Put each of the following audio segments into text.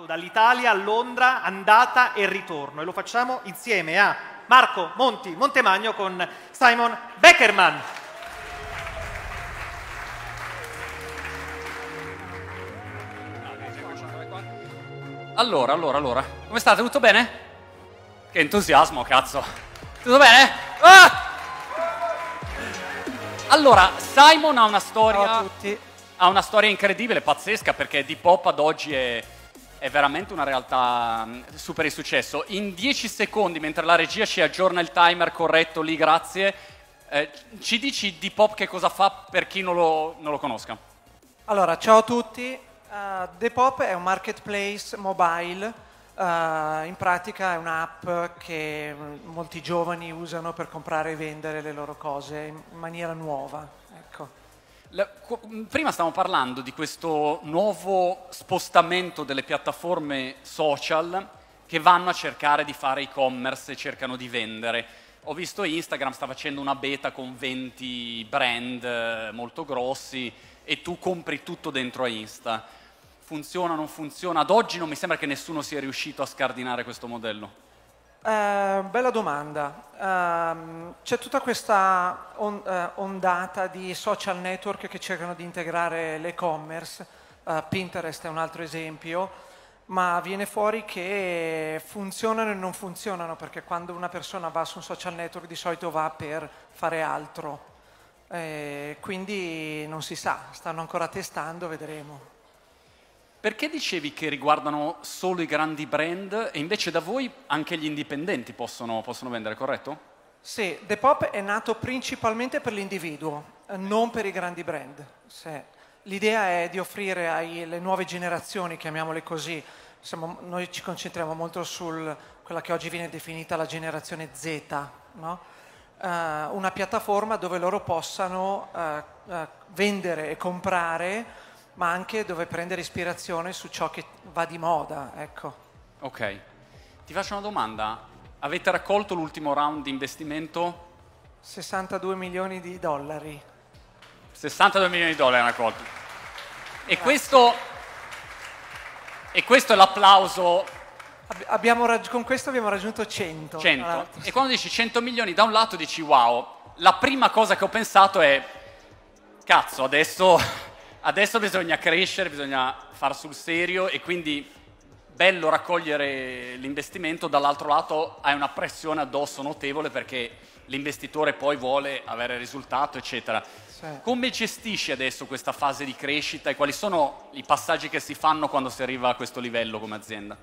fatto dall'Italia a Londra, andata e ritorno. E lo facciamo insieme a Marco Monti Montemagno con Simon Beckerman. Allora, allora, allora. Come state? Tutto bene? Che entusiasmo, cazzo. Tutto bene? Ah! Allora, Simon ha una storia. Ciao a tutti. Ha una storia incredibile, pazzesca, perché Deep Hop ad oggi è, è veramente una realtà mm, super di successo. In 10 secondi, mentre la regia ci aggiorna il timer corretto lì, grazie, eh, ci dici Deep Hop che cosa fa per chi non lo, non lo conosca? Allora, ciao a tutti. Uh, Depop è un marketplace mobile, uh, in pratica è un'app che molti giovani usano per comprare e vendere le loro cose in maniera nuova. Prima stavamo parlando di questo nuovo spostamento delle piattaforme social che vanno a cercare di fare e-commerce e cercano di vendere. Ho visto Instagram sta facendo una beta con 20 brand eh, molto grossi e tu compri tutto dentro a Insta. Funziona, non funziona? Ad oggi non mi sembra che nessuno sia riuscito a scardinare questo modello. Eh, bella domanda. Ehm, c'è tutta questa on- eh, ondata di social network che cercano di integrare l'e-commerce. Eh, Pinterest è un altro esempio, ma viene fuori che funzionano e non funzionano perché quando una persona va su un social network di solito va per fare altro. Eh, quindi non si sa, stanno ancora testando, vedremo. Perché dicevi che riguardano solo i grandi brand e invece da voi anche gli indipendenti possono, possono vendere, corretto? Sì, Depop è nato principalmente per l'individuo, eh, non per i grandi brand. L'idea è di offrire alle nuove generazioni, chiamiamole così, insomma, noi ci concentriamo molto su quella che oggi viene definita la generazione Z, no? Eh, una piattaforma dove loro possano eh, eh, vendere e comprare, ma anche dove prendere ispirazione su ciò che va di moda. Ecco. Ok. Ti faccio una domanda. Avete raccolto l'ultimo round di investimento? 62 milioni di dollari. 62 milioni di dollari hanno raccolto. E questo, e questo è l'applauso raggi- con questo abbiamo raggiunto 100. 100. tra l'altro. E quando dici 100 milioni da un lato dici wow, la prima cosa che ho pensato è cazzo, adesso, adesso bisogna crescere, bisogna far sul serio e quindi bello raccogliere l'investimento, dall'altro lato hai una pressione addosso notevole perché l'investitore poi vuole avere risultato, eccetera. Sì. Come gestisci adesso questa fase di crescita e quali sono i passaggi che si fanno quando si arriva a questo livello come azienda?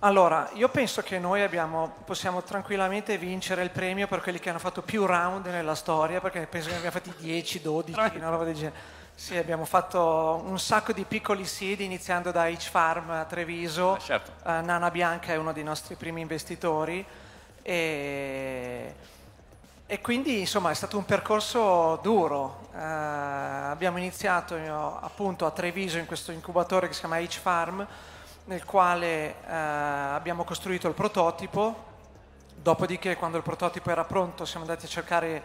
Allora, io penso che noi abbiamo- possiamo tranquillamente vincere il premio per quelli che hanno fatto più round nella storia, perché penso che ne abbiamo fatti 10, 12, una roba del genere. Sì, abbiamo fatto un sacco di piccoli seed, iniziando da H Farm a Treviso. Eh, certo. Eh, Nana Bianca è uno dei nostri primi investitori. E, e quindi insomma è stato un percorso duro. Eh, abbiamo iniziato eh, appunto a Treviso in questo incubatore che si chiama H Farm, nel quale eh, abbiamo costruito il prototipo. Dopodiché, quando il prototipo era pronto, siamo andati a cercare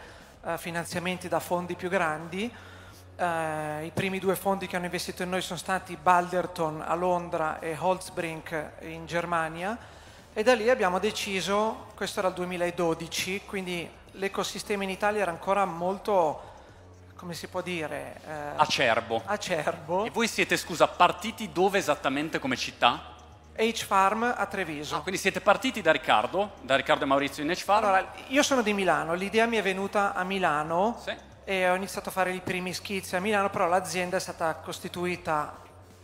finanziamenti da fondi più grandi. Eh, I primi due fondi che hanno investito in noi sono stati Balderton a Londra e Holzbrink in Germania e da lì abbiamo deciso, questo era il 2012, quindi l'ecosistema in Italia era ancora molto, come si può dire, eh, Acerbo. acerbo. E voi siete, scusa, partiti dove esattamente come città? H Farm a Treviso. Ah, quindi siete partiti da Riccardo, da Riccardo e Maurizio in H-Farm? Allora, io sono di Milano, l'idea mi è venuta a Milano Sì. E ho iniziato a fare i primi schizzi a Milano, però l'azienda è stata costituita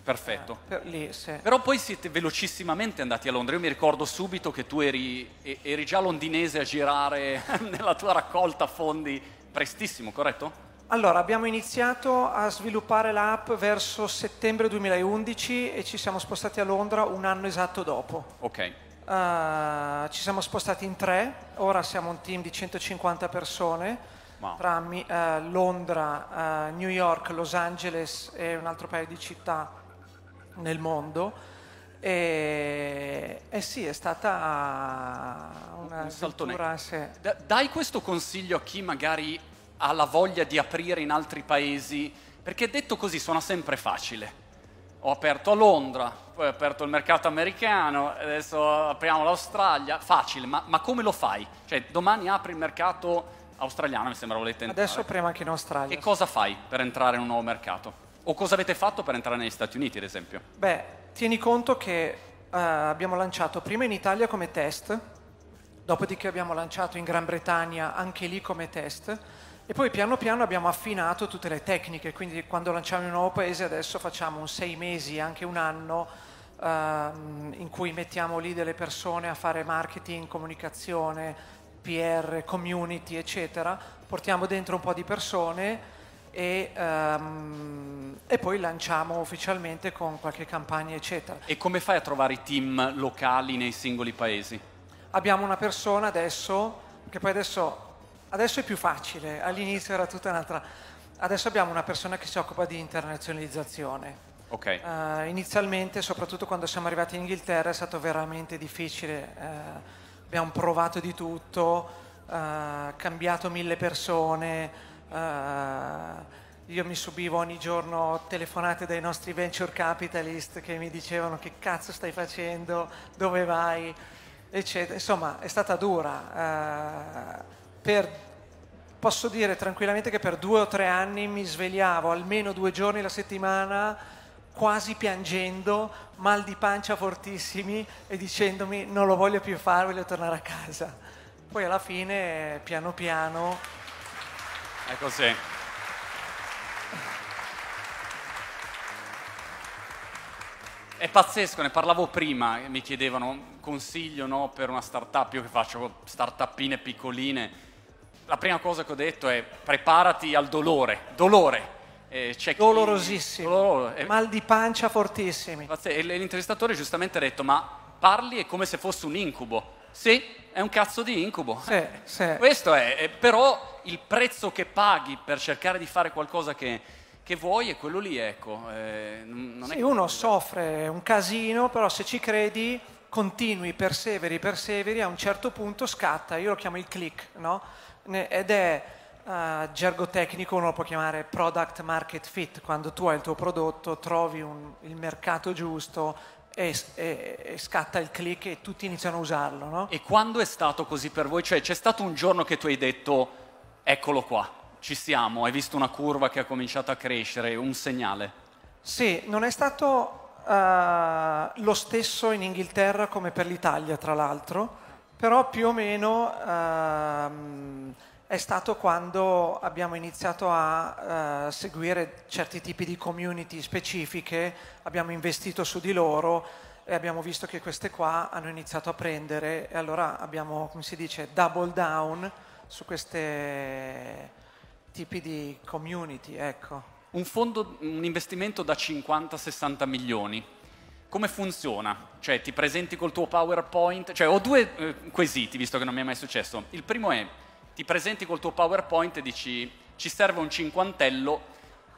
Perfetto. per lì. sì. Però poi siete velocissimamente andati a Londra. Io mi ricordo subito che tu eri, eri già londinese a girare nella tua raccolta fondi prestissimo, corretto? Allora, abbiamo iniziato a sviluppare l'app verso settembre 2011 e ci siamo spostati a Londra un anno esatto dopo. Ok. Eh, ci siamo spostati in tre, ora siamo un team di 150 persone Wow. tra Mi- eh, Londra, eh, New York, Los Angeles e un altro paio di città nel mondo. E, e sì, è stata una Un saltone. sì. Da- dai questo consiglio a chi magari ha la voglia di aprire in altri paesi, perché detto così suona sempre facile. ho aperto a Londra, poi ho aperto il mercato americano, adesso apriamo l'Australia, facile, ma, ma come lo fai? Cioè domani apri il mercato australiano, mi sembra volete entrare. Adesso apriamo anche in Australia. Che cosa fai per entrare in un nuovo mercato? O cosa avete fatto per entrare negli Stati Uniti, ad esempio? Beh, tieni conto che uh, abbiamo lanciato prima in Italia come test, dopodiché abbiamo lanciato in Gran Bretagna anche lì come test e poi piano piano abbiamo affinato tutte le tecniche, quindi quando lanciamo in un nuovo paese adesso facciamo un sei mesi, anche un anno, ehm, in cui mettiamo lì delle persone a fare marketing, comunicazione, PR, community, eccetera, portiamo dentro un po' di persone e, um, e, poi lanciamo ufficialmente con qualche campagna, eccetera. E come fai a trovare i team locali nei singoli paesi? Abbiamo una persona adesso, che poi adesso Adesso è più facile, all'inizio era tutta un'altra... Adesso abbiamo una persona che si occupa di internazionalizzazione. Okay. Uh, inizialmente, soprattutto quando siamo arrivati in Inghilterra, è stato veramente difficile. Uh, abbiamo provato di tutto, uh, cambiato mille persone. io mi subivo ogni giorno telefonate dai nostri venture capitalist che mi dicevano che cazzo stai facendo, dove vai, eccetera. Insomma, è stata dura per, posso dire tranquillamente che per due o tre anni mi svegliavo almeno due giorni alla settimana quasi piangendo, mal di pancia fortissimi e dicendomi non lo voglio più fare, voglio tornare a casa. Poi alla fine, piano piano... È così. È pazzesco, ne parlavo prima, mi chiedevano consiglio no, per una startup, io che faccio startupine piccoline, la prima cosa che ho detto è preparati al dolore, dolore. Eh, Dolorosissimo, dolore. Eh, mal di pancia fortissimi. E l'intervistatore giustamente ha detto, ma parli è come se fosse un incubo. Sì, è un cazzo di incubo. Sì, sì. Questo è, è, però il prezzo che paghi per cercare di fare qualcosa che, che vuoi è quello lì, ecco. Eh, sì, uno soffre un casino, però se ci credi continui, perseveri, perseveri, a un certo punto scatta, io lo chiamo il click, no? ed è uh, gergo tecnico, uno lo può chiamare product market fit, quando tu hai il tuo prodotto, trovi un, il mercato giusto e, e, e, scatta il click e tutti iniziano a usarlo. No? E quando è stato così per voi? Cioè c'è stato un giorno che tu hai detto eccolo qua, ci siamo, hai visto una curva che ha cominciato a crescere, un segnale? Sì, non è stato Uh, lo stesso in Inghilterra come per l'Italia, tra l'altro però più o meno ehm, è stato quando abbiamo iniziato a eh, seguire certi tipi di community specifiche, abbiamo investito su di loro e abbiamo visto che queste qua hanno iniziato a prendere e allora abbiamo, come si dice, double down su questi tipi di community. Ecco. Un fondo, un investimento da 50-60 milioni come funziona? Cioè ti presenti col tuo PowerPoint, cioè ho due eh, quesiti visto che non mi è mai successo. Il primo è ti presenti col tuo PowerPoint e dici ci serve un cinquantello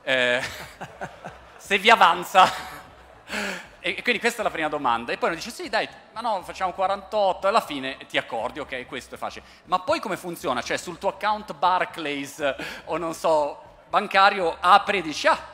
eh, se vi avanza. e quindi questa è la prima domanda. E poi uno dice sì dai, ma no, facciamo 48 e alla fine ti accordi, ok, questo è facile. Ma poi come funziona? Cioè sul tuo account Barclays o non so, bancario apri e dici ah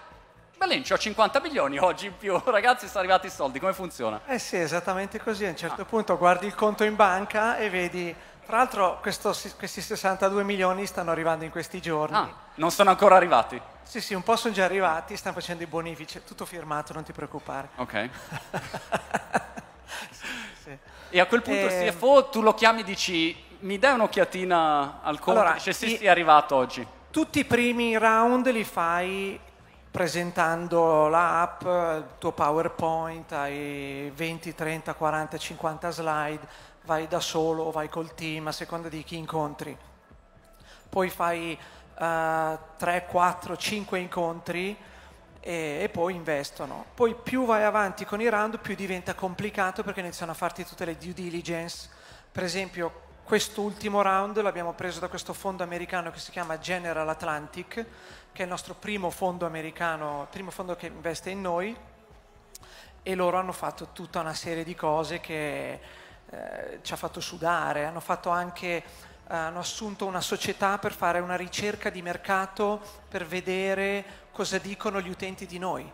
Belen, ho 50 milioni oggi in più, ragazzi sono arrivati i soldi, come funziona? Eh sì, esattamente così, a un certo ah. punto guardi il conto in banca e vedi, tra l'altro questi 62 milioni stanno arrivando in questi giorni. Ah, non sono ancora arrivati? Sì, sì, un po' sono già arrivati, stanno facendo i bonifici, tutto firmato, non ti preoccupare. Ok. sì. E a quel punto e... il CFO tu lo chiami e dici mi dai un'occhiatina al conto? Allora, dice sì, sì, è arrivato oggi. Tutti i primi round li fai presentando l'app, il tuo PowerPoint, hai 20, 30, 40, 50 slide, vai da solo o vai col team a seconda di chi incontri. Poi fai uh, 3, 4, 5 incontri e, e, poi investono. Poi più vai avanti con i round più diventa complicato perché iniziano a farti tutte le due diligence. Per esempio quest'ultimo round l'abbiamo preso da questo fondo americano che si chiama General Atlantic che è il nostro primo fondo americano, primo fondo che investe in noi, e loro hanno fatto tutta una serie di cose che eh, ci ha fatto sudare, hanno, fatto anche, eh, hanno assunto una società per fare una ricerca di mercato per vedere cosa dicono gli utenti di noi.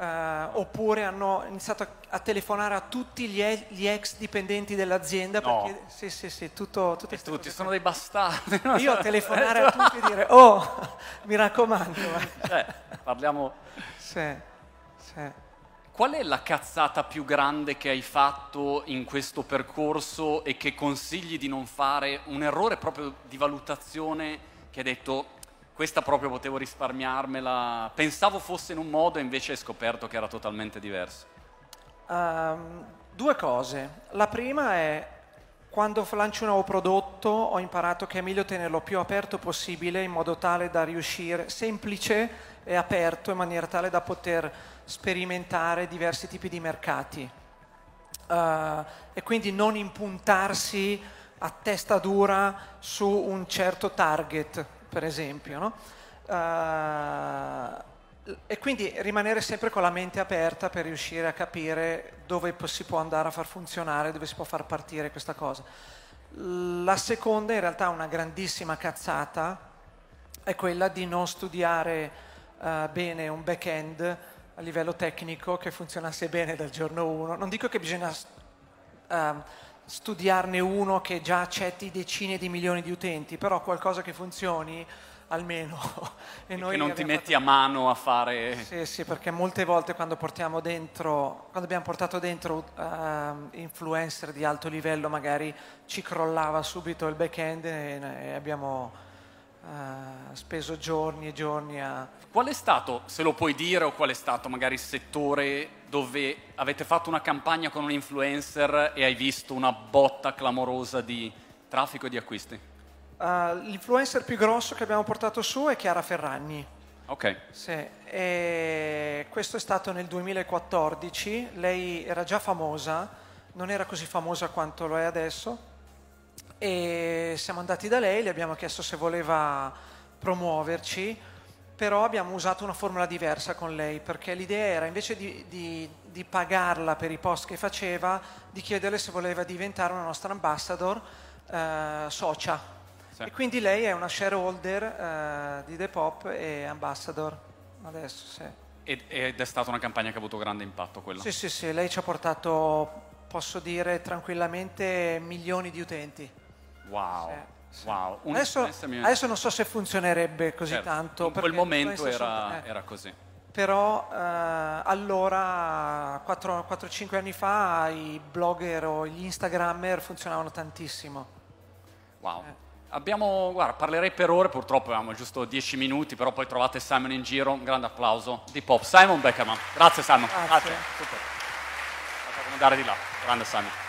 eh, oppure hanno iniziato a, a telefonare a tutti gli, e- gli ex dipendenti dell'azienda No. perché sì sì sì tutto, tutte tutti sono dei bastardi. io a telefonare a tutti e dire oh mi raccomando eh." Cioè, parliamo... sì, sì. Qual è la cazzata più grande che hai fatto in questo percorso e che consigli di non fare? Un errore proprio di valutazione che hai detto questa proprio potevo risparmiarmela, pensavo fosse in un modo e invece hai scoperto che era totalmente diverso. Ehm, due cose. La prima è quando lancio un nuovo prodotto ho imparato che è meglio tenerlo più aperto possibile in modo tale da riuscire, semplice e aperto in maniera tale da poter sperimentare diversi tipi di mercati. Eh, e quindi non impuntarsi a testa dura su un certo target, per esempio. no? Eh, e quindi rimanere sempre con la mente aperta per riuscire a capire dove si può andare a far funzionare, dove si può far partire questa cosa. La seconda, in realtà una grandissima cazzata, è quella di non studiare eh, bene un back-end a livello tecnico che funzionasse bene dal giorno 1. Non dico che bisogna ehm, studiarne uno che già accetti decine di milioni di utenti, però qualcosa che funzioni almeno. e E noi che non ti metti fatto- a mano a fare... sì, sì, perché molte volte quando portiamo dentro, quando abbiamo portato dentro ehm, influencer di alto livello, magari ci crollava subito il back-end e, e abbiamo eh, speso giorni e giorni a... Qual è stato, se lo puoi dire, o qual è stato magari il settore dove avete fatto una campagna con un influencer e hai visto una botta clamorosa di traffico e di acquisti? Eh, l'influencer più grosso che abbiamo portato su è Chiara Ferragni. Ok. Sì, questo è stato nel 2014, lei era già famosa, non era così famosa quanto lo è adesso e siamo andati da lei, le abbiamo chiesto se voleva promuoverci, però abbiamo usato una formula diversa con lei perché l'idea era invece di, di- di pagarla per i post che faceva, di chiederle se voleva diventare una nostra ambassador eh, socia. Sì. E quindi lei è una shareholder eh, di Depop e ambassador adesso, sì. Ed, ed è stata una campagna che ha avuto grande impatto quella. Sì, sì, sì, lei ci ha portato, posso dire tranquillamente, milioni di utenti. Wow. Sì, sì. Wow. Adesso, adesso non so se funzionerebbe così Certo, tanto. In quel momento era, eh, era così. Però eh, allora, 4-5 anni fa, i blogger o gli instagrammer funzionavano tantissimo. Wow. Eh. Abbiamo, guarda, parlerei per ore, purtroppo abbiamo giusto 10 minuti, però poi trovate Simon in giro, un grande applauso di Pop. Simon Beckerman, grazie Simon. Grazie. Super. Facciamo andare di là, grande Simon.